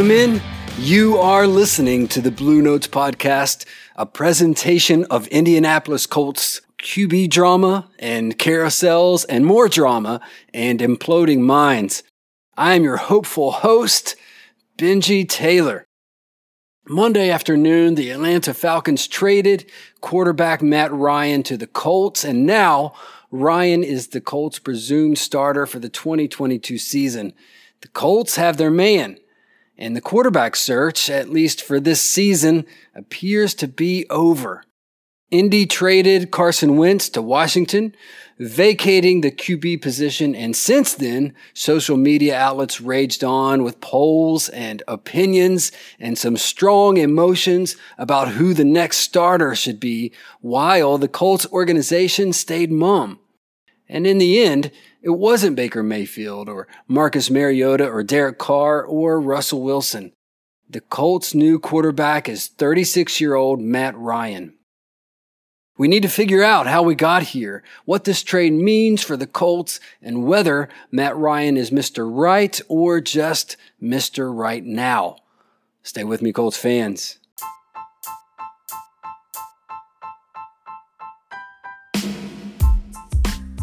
Welcome in. You are listening to the Blue Notes Podcast, a presentation of Indianapolis Colts QB drama and carousels and more drama and imploding minds. I am your hopeful host, Benji Taylor. Monday afternoon, the Atlanta Falcons traded quarterback Matt Ryan to the Colts, and now Ryan is the Colts' presumed starter for the 2022 season. The Colts have their man, and the quarterback search, at least for this season, appears to be over. Indy traded Carson Wentz to Washington, vacating the QB position, and since then, social media outlets raged on with polls and opinions and some strong emotions about who the next starter should be, while the Colts organization stayed mum. And in the end, it wasn't Baker Mayfield or Marcus Mariota or Derek Carr or Russell Wilson. The Colts' new quarterback is 36 year old Matt Ryan. We need to figure out how we got here, what this trade means for the Colts, and whether Matt Ryan is Mr. Right or just Mr. Right now. Stay with me, Colts fans.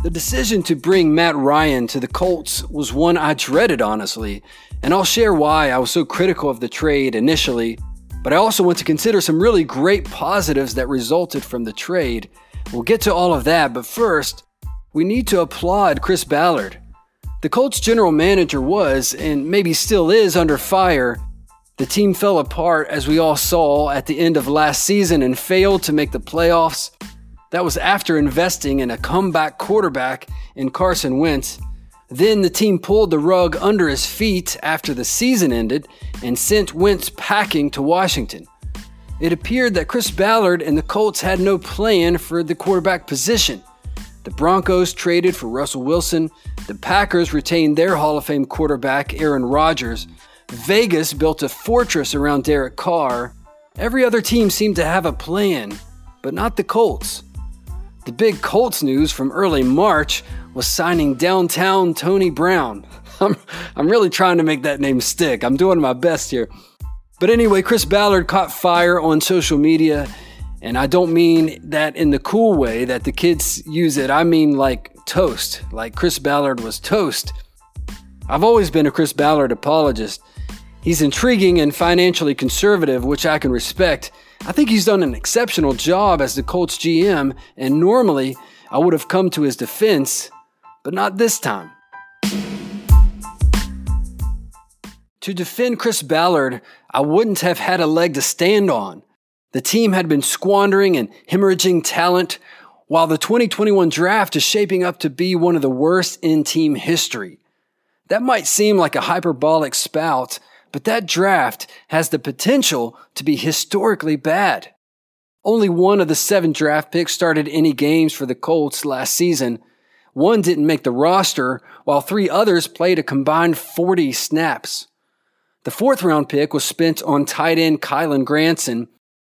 The decision to bring Matt Ryan to the Colts was one I dreaded, honestly, and I'll share why I was so critical of the trade initially but I also want to consider some really great positives that resulted from the trade. We'll get to all of that, but first, we need to applaud Chris Ballard. The Colts general manager was, and maybe still is, under fire. The team fell apart, as we all saw, at the end of last season and failed to make the playoffs. That was after investing in a comeback quarterback in Carson Wentz. Then the team pulled the rug under his feet after the season ended and sent Wentz packing to Washington. It appeared that Chris Ballard and the Colts had no plan for the quarterback position. The Broncos traded for Russell Wilson. The Packers retained their Hall of Fame quarterback, Aaron Rodgers. Vegas built a fortress around Derek Carr. Every other team seemed to have a plan, but not the Colts. The big Colts news from early March was signing downtown Tony Brown. I'm, I'm really trying to make that name stick. I'm doing my best here. But anyway, Chris Ballard caught fire on social media, and I don't mean that in the cool way that the kids use it. I mean like toast, like Chris Ballard was toast. I've always been a Chris Ballard apologist. He's intriguing and financially conservative, which I can respect. I think he's done an exceptional job as the Colts GM, and normally I would have come to his defense, but not this time. To defend Chris Ballard, I wouldn't have had a leg to stand on. The team had been squandering and hemorrhaging talent, while the 2021 draft is shaping up to be one of the worst in team history. That might seem like a hyperbolic spout, but that draft has the potential to be historically bad. Only one of the seven draft picks started any games for the Colts last season. One didn't make the roster, while three others played a combined 40 snaps. The fourth round pick was spent on tight end Kylen Granson.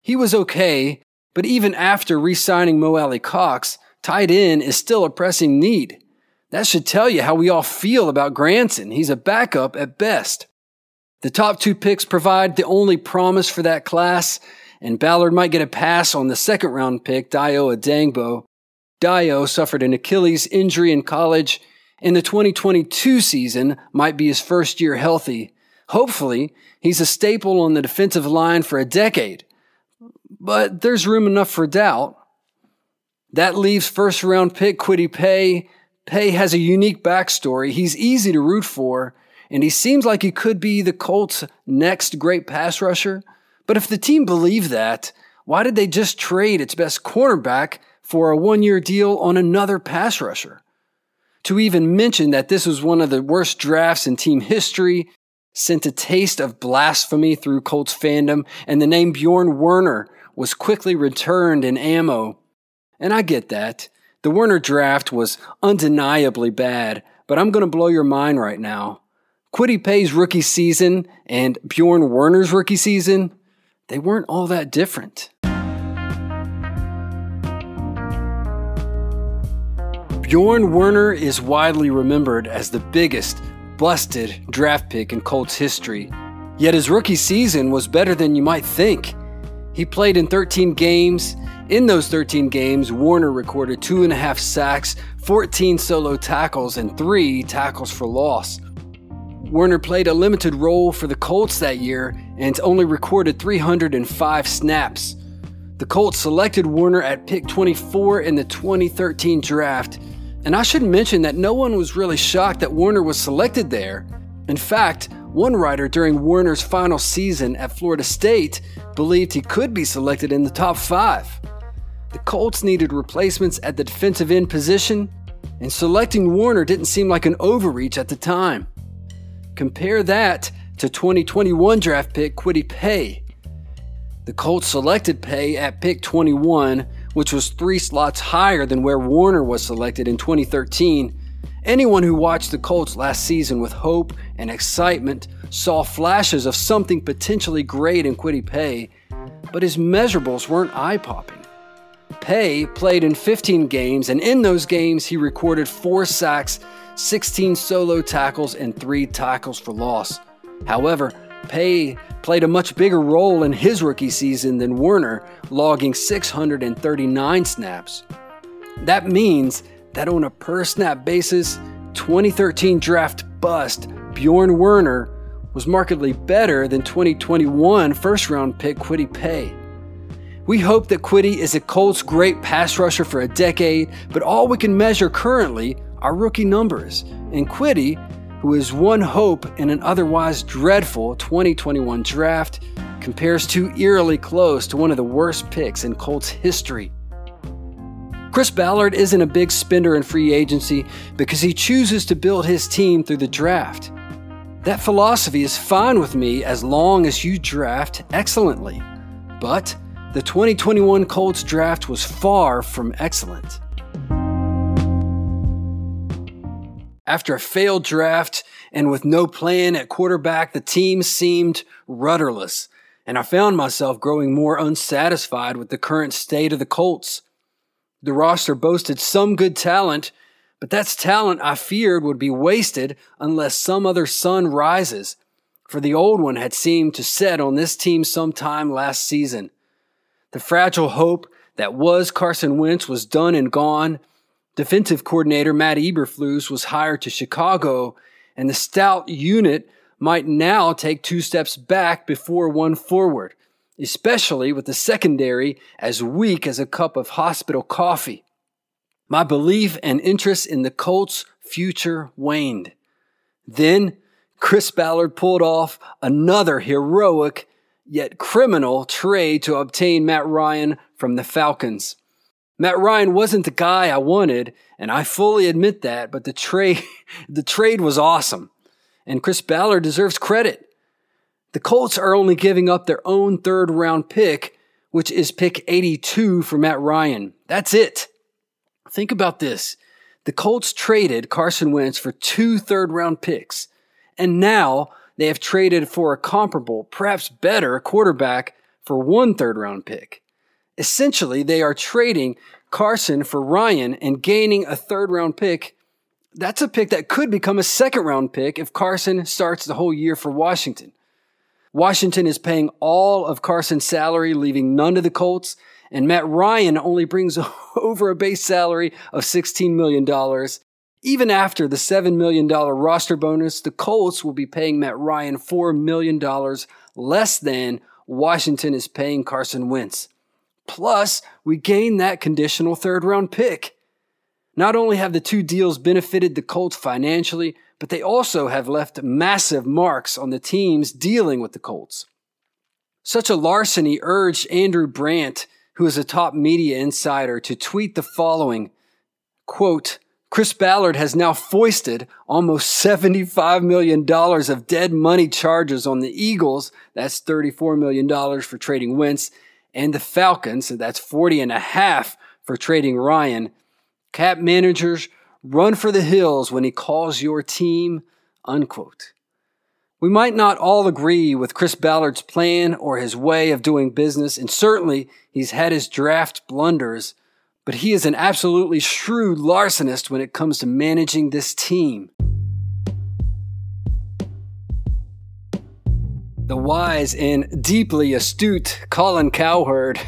He was okay, but even after re signing Mo Alie-Cox, tight end is still a pressing need. That should tell you how we all feel about Granson. He's a backup at best. The top two picks provide the only promise for that class, and Ballard might get a pass on the second round pick, Dayo Odeyingbo. Dayo suffered an Achilles injury in college, and the 2022 season might be his first year healthy. Hopefully, he's a staple on the defensive line for a decade. But there's room enough for doubt. That leaves first round pick Kwity Paye. Paye has a unique backstory. He's easy to root for, and he seems like he could be the Colts' next great pass rusher. But if the team believed that, why did they just trade its best cornerback for a one year deal on another pass rusher? To even mention that this was one of the worst drafts in team history sent a taste of blasphemy through Colts fandom, and the name Bjorn Werner was quickly returned in ammo. And I get that. The Werner draft was undeniably bad, but I'm going to blow your mind right now. Paye's rookie season and Bjorn Werner's rookie season, they weren't all that different. Bjorn Werner is widely remembered as the biggest busted draft pick in Colts history. Yet his rookie season was better than you might think. He played in 13 games. In those 13 games, Warner recorded two and a half sacks, 14 solo tackles, and three tackles for loss. Warner played a limited role for the Colts that year and only recorded 305 snaps. The Colts selected Warner at pick 24 in the 2013 draft, and I should mention that no one was really shocked that Warner was selected there. In fact, one writer during Warner's final season at Florida State believed he could be selected in the top five. The Colts needed replacements at the defensive end position, and selecting Warner didn't seem like an overreach at the time. Compare that to 2021 draft pick Kwity Paye. the Colts selected Paye at pick 21, which was three slots higher than where Warner was selected in 2013. Anyone who watched the Colts last season with hope and excitement saw flashes of something potentially great in Kwity Paye, but his measurables weren't eye popping. Paye played in 15 games, and in those games, he recorded four sacks, 16 solo tackles, and three tackles for loss. However, Paye played a much bigger role in his rookie season than Werner, logging 639 snaps. That means that on a per snap basis, 2013 draft bust Bjorn Werner was markedly better than 2021 first round pick Kwity Paye. We hope that Kwity is a Colts great pass rusher for a decade, but all we can measure currently are rookie numbers, and Kwity who is one hope in an otherwise dreadful 2021 draft, compares too eerily close to one of the worst picks in Colts history. Chris Ballard isn't a big spender in free agency because he chooses to build his team through the draft. That philosophy is fine with me as long as you draft excellently. But the 2021 Colts draft was far from excellent. After a failed draft and with no plan at quarterback, the team seemed rudderless, and I found myself growing more unsatisfied with the current state of the Colts. The roster boasted some good talent, but that's talent I feared would be wasted unless some other sun rises, for the old one had seemed to set on this team sometime last season. The fragile hope that was Carson Wentz was done and gone, Defensive coordinator Matt Eberflus was hired to Chicago, and the stout unit might now take two steps back before one forward, especially with the secondary as weak as a cup of hospital coffee. My belief and interest in the Colts' future waned. Then Chris Ballard pulled off another heroic yet criminal trade to obtain Matt Ryan from the Falcons. Matt Ryan wasn't the guy I wanted, and I fully admit that, but the trade the trade was awesome. And Chris Ballard deserves credit. The Colts are only giving up their own third round pick, which is pick 82 for Matt Ryan. That's it. Think about this. The Colts traded Carson Wentz for two third round picks, and now they have traded for a comparable, perhaps better quarterback for one third round pick. Essentially, they are trading Carson for Ryan and gaining a third round pick. That's a pick that could become a second round pick if Carson starts the whole year for Washington. Washington is paying all of Carson's salary, leaving none to the Colts, and Matt Ryan only brings over a base salary of $16 million. Even after the $7 million roster bonus, the Colts will be paying Matt Ryan $4 million less than Washington is paying Carson Wentz. Plus, we gain that conditional third round pick. Not only have the two deals benefited the Colts financially, but they also have left massive marks on the teams dealing with the Colts. Such a larceny urged Andrew Brandt, who is a top media insider, to tweet the following quote, Chris Ballard has now foisted almost $75 million of dead money charges on the Eagles. That's $34 million for trading Wentz and the Falcons, so that's 40 and a half for trading Ryan. Cap managers run for the hills when he calls your team, unquote. We might not all agree with Chris Ballard's plan or his way of doing business, and certainly he's had his draft blunders, but he is an absolutely shrewd larcenist when it comes to managing this team. The wise and deeply astute Colin Cowherd.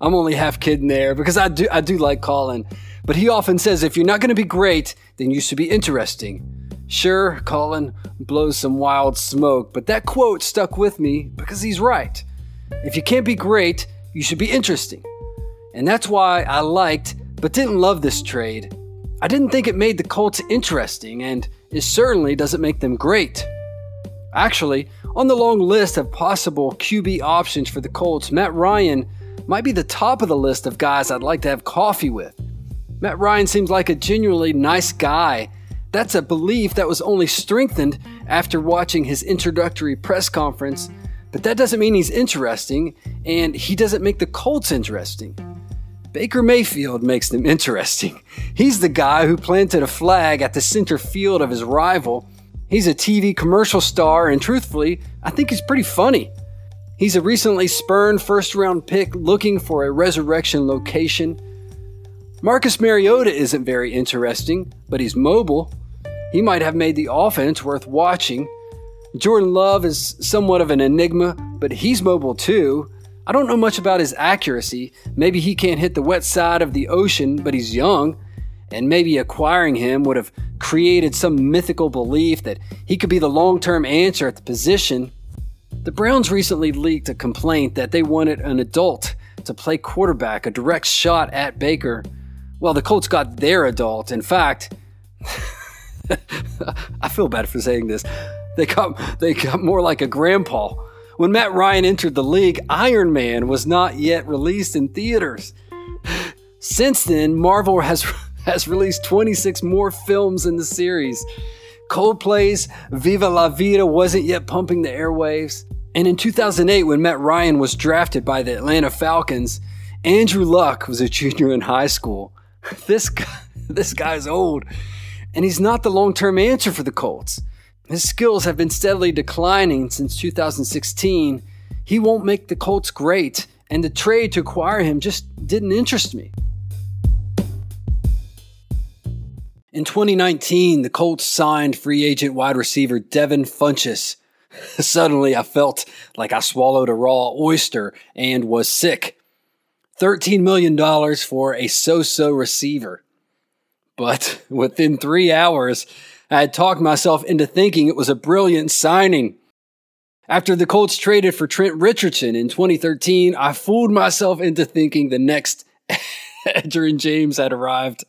I'm only half kidding there because I do I do like Colin, but he often says if you're not going to be great, then you should be interesting. Sure, Colin blows some wild smoke, but that quote stuck with me because he's right. If you can't be great, you should be interesting. And that's why I liked but didn't love this trade. I didn't think it made the Colts interesting, and it certainly doesn't make them great. Actually, on the long list of possible QB options for the Colts, Matt Ryan might be the top of the list of guys I'd like to have coffee with. Matt Ryan seems like a genuinely nice guy that's a belief that was only strengthened after watching his introductory press conference, but that doesn't mean he's interesting, and he doesn't make the Colts interesting. Baker Mayfield makes them interesting. He's the guy who planted a flag at the center field of his rival. He's a TV commercial star, and truthfully, I think he's pretty funny. He's a recently spurned first round pick looking for a resurrection location. Marcus Mariota isn't very interesting, but he's mobile. He might have made the offense worth watching. Jordan Love is somewhat of an enigma, but he's mobile too. I don't know much about his accuracy. Maybe he can't hit the wet side of the ocean, but he's young. And maybe acquiring him would have created some mythical belief that he could be the long term answer at the position. The Browns recently leaked a complaint that they wanted an adult to play quarterback, a direct shot at Baker. Well, the Colts got their adult. In fact, I feel bad for saying this. They got they got more like a grandpa. When Matt Ryan entered the league, Iron Man was not yet released in theaters. Since then, Marvel has has released 26 more films in the series. Coldplay's Viva la Vida wasn't yet pumping the airwaves. And in 2008, when Matt Ryan was drafted by the Atlanta Falcons, Andrew Luck was a junior in high school. This guy, this guy's old and he's not the long term answer for the Colts. His skills have been steadily declining since 2016. He won't make the Colts great, and the trade to acquire him just didn't interest me. In 2019, the Colts signed free agent wide receiver Devin Funchess. Suddenly, I felt like I swallowed a raw oyster and was sick. $13 million for a so so receiver. But within three hours, I had talked myself into thinking it was a brilliant signing. After the Colts traded for Trent Richardson in 2013, I fooled myself into thinking the next Edgerrin James had arrived.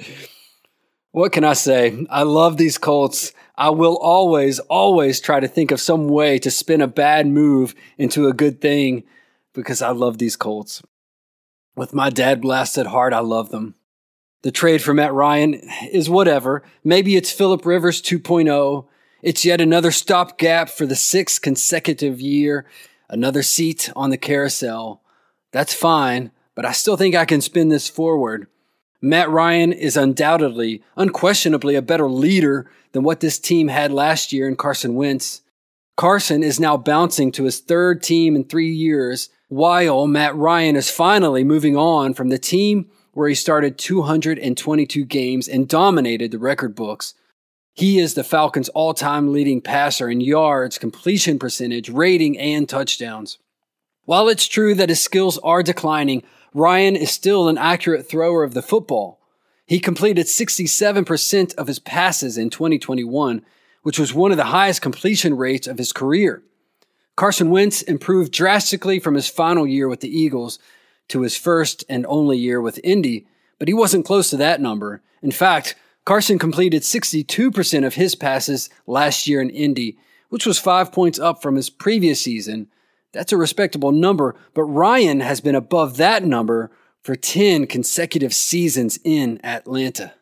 What can I say? I love these Colts. I will always, always try to think of some way to spin a bad move into a good thing because I love these Colts. With my dad blasted heart, I love them. The trade for Matt Ryan is whatever. Maybe it's Philip Rivers 2.0. It's yet another stopgap for the sixth consecutive year, another seat on the carousel. That's fine, but I still think I can spin this forward. Matt Ryan is undoubtedly, unquestionably a better leader than what this team had last year in Carson Wentz. Carson is now bouncing to his third team in three years, while Matt Ryan is finally moving on from the team where he started 222 games and dominated the record books. He is the Falcons' all time leading passer in yards, completion percentage, rating, and touchdowns. While it's true that his skills are declining, Ryan is still an accurate thrower of the football. He completed 67% of his passes in 2021, which was one of the highest completion rates of his career. Carson Wentz improved drastically from his final year with the Eagles, to his first and only year with Indy, but he wasn't close to that number. In fact, Carson completed 62% of his passes last year in Indy, which was five points up from his previous season. That's a respectable number, but Ryan has been above that number for 10 consecutive seasons in Atlanta.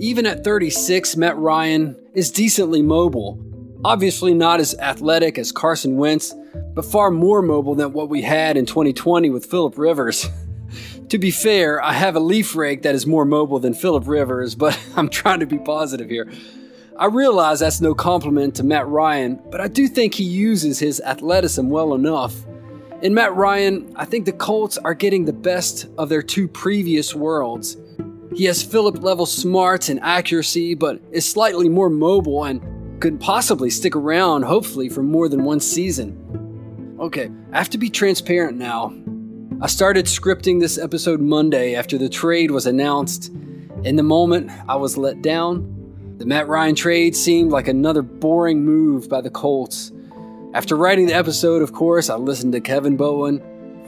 Even at 36, Matt Ryan is decently mobile. Obviously, not as athletic as Carson Wentz, but far more mobile than what we had in 2020 with Philip Rivers. to be fair, I have a leaf rake that is more mobile than Philip Rivers, but I'm trying to be positive here. I realize that's no compliment to Matt Ryan, but I do think he uses his athleticism well enough. In Matt Ryan, I think the Colts are getting the best of their two previous worlds. He has Philip level smarts and accuracy, but is slightly more mobile and could possibly stick around, hopefully, for more than one season. Okay, I have to be transparent now. I started scripting this episode Monday after the trade was announced. In the moment, I was let down. The Matt Ryan trade seemed like another boring move by the Colts. After writing the episode, of course, I listened to Kevin Bowen.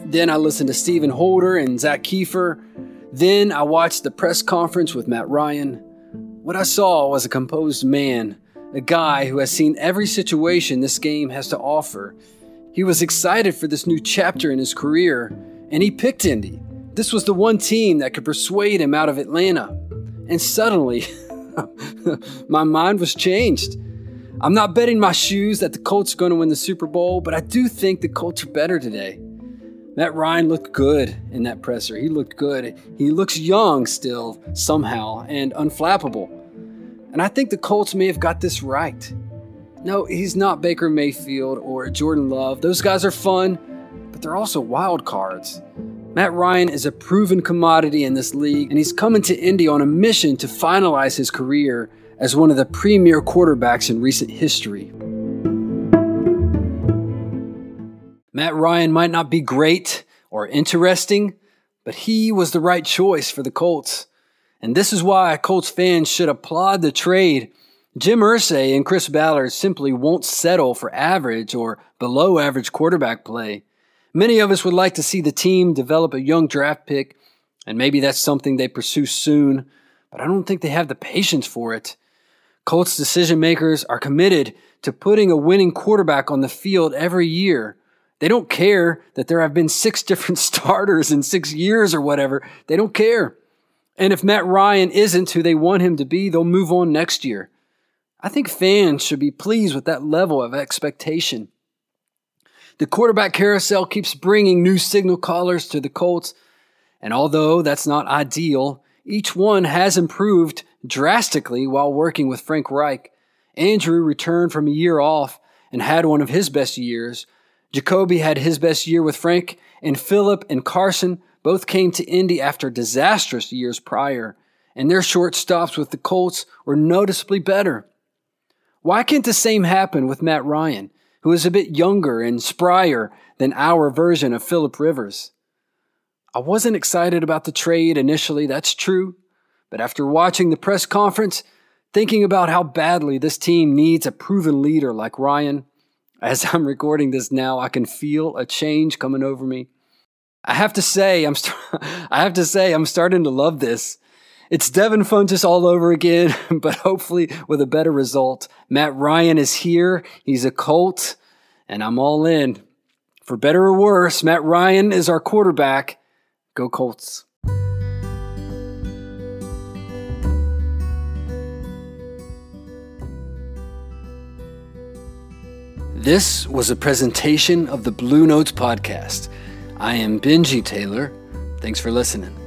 Then I listened to Stephen Holder and Zak Keefer. Then I watched the press conference with Matt Ryan. What I saw was a composed man, a guy who has seen every situation this game has to offer. He was excited for this new chapter in his career, and he picked Indy. This was the one team that could persuade him out of Atlanta. And suddenly, my mind was changed. I'm not betting my shoes that the Colts are going to win the Super Bowl, but I do think the Colts are better today. Matt Ryan looked good in that presser. He looked good. He looks young still, somehow, and unflappable. And I think the Colts may have got this right. No, he's not Baker Mayfield or Jordan Love. Those guys are fun, but they're also wild cards. Matt Ryan is a proven commodity in this league, and he's coming to Indy on a mission to finalize his career as one of the premier quarterbacks in recent history. Matt Ryan might not be great or interesting, but he was the right choice for the Colts. And this is why Colts fans should applaud the trade. Jim Irsay and Chris Ballard simply won't settle for average or below average quarterback play. Many of us would like to see the team develop a young draft pick, and maybe that's something they pursue soon, but I don't think they have the patience for it. Colts decision makers are committed to putting a winning quarterback on the field every year. They don't care that there have been six different starters in six years or whatever. They don't care. And if Matt Ryan isn't who they want him to be, they'll move on next year. I think fans should be pleased with that level of expectation. The quarterback carousel keeps bringing new signal callers to the Colts, and although that's not ideal, each one has improved drastically while working with Frank Reich. Andrew returned from a year off and had one of his best years. Jacoby had his best year with Frank, and Philip and Carson both came to Indy after disastrous years prior, and their short stops with the Colts were noticeably better. Why can't the same happen with Matt Ryan, who is a bit younger and sprier than our version of Philip Rivers? I wasn't excited about the trade initially, that's true. But after watching the press conference, thinking about how badly this team needs a proven leader like Ryan, as I'm recording this now, I can feel a change coming over me. I have to say, I'm st- I have to say, I'm starting to love this. It's Devin Funchess all over again, but hopefully with a better result. Matt Ryan is here. He's a Colt, and I'm all in. For better or worse, Matt Ryan is our quarterback. Go Colts. This was a presentation of the Blue Notes Podcast. I am Benji Taylor. Thanks for listening.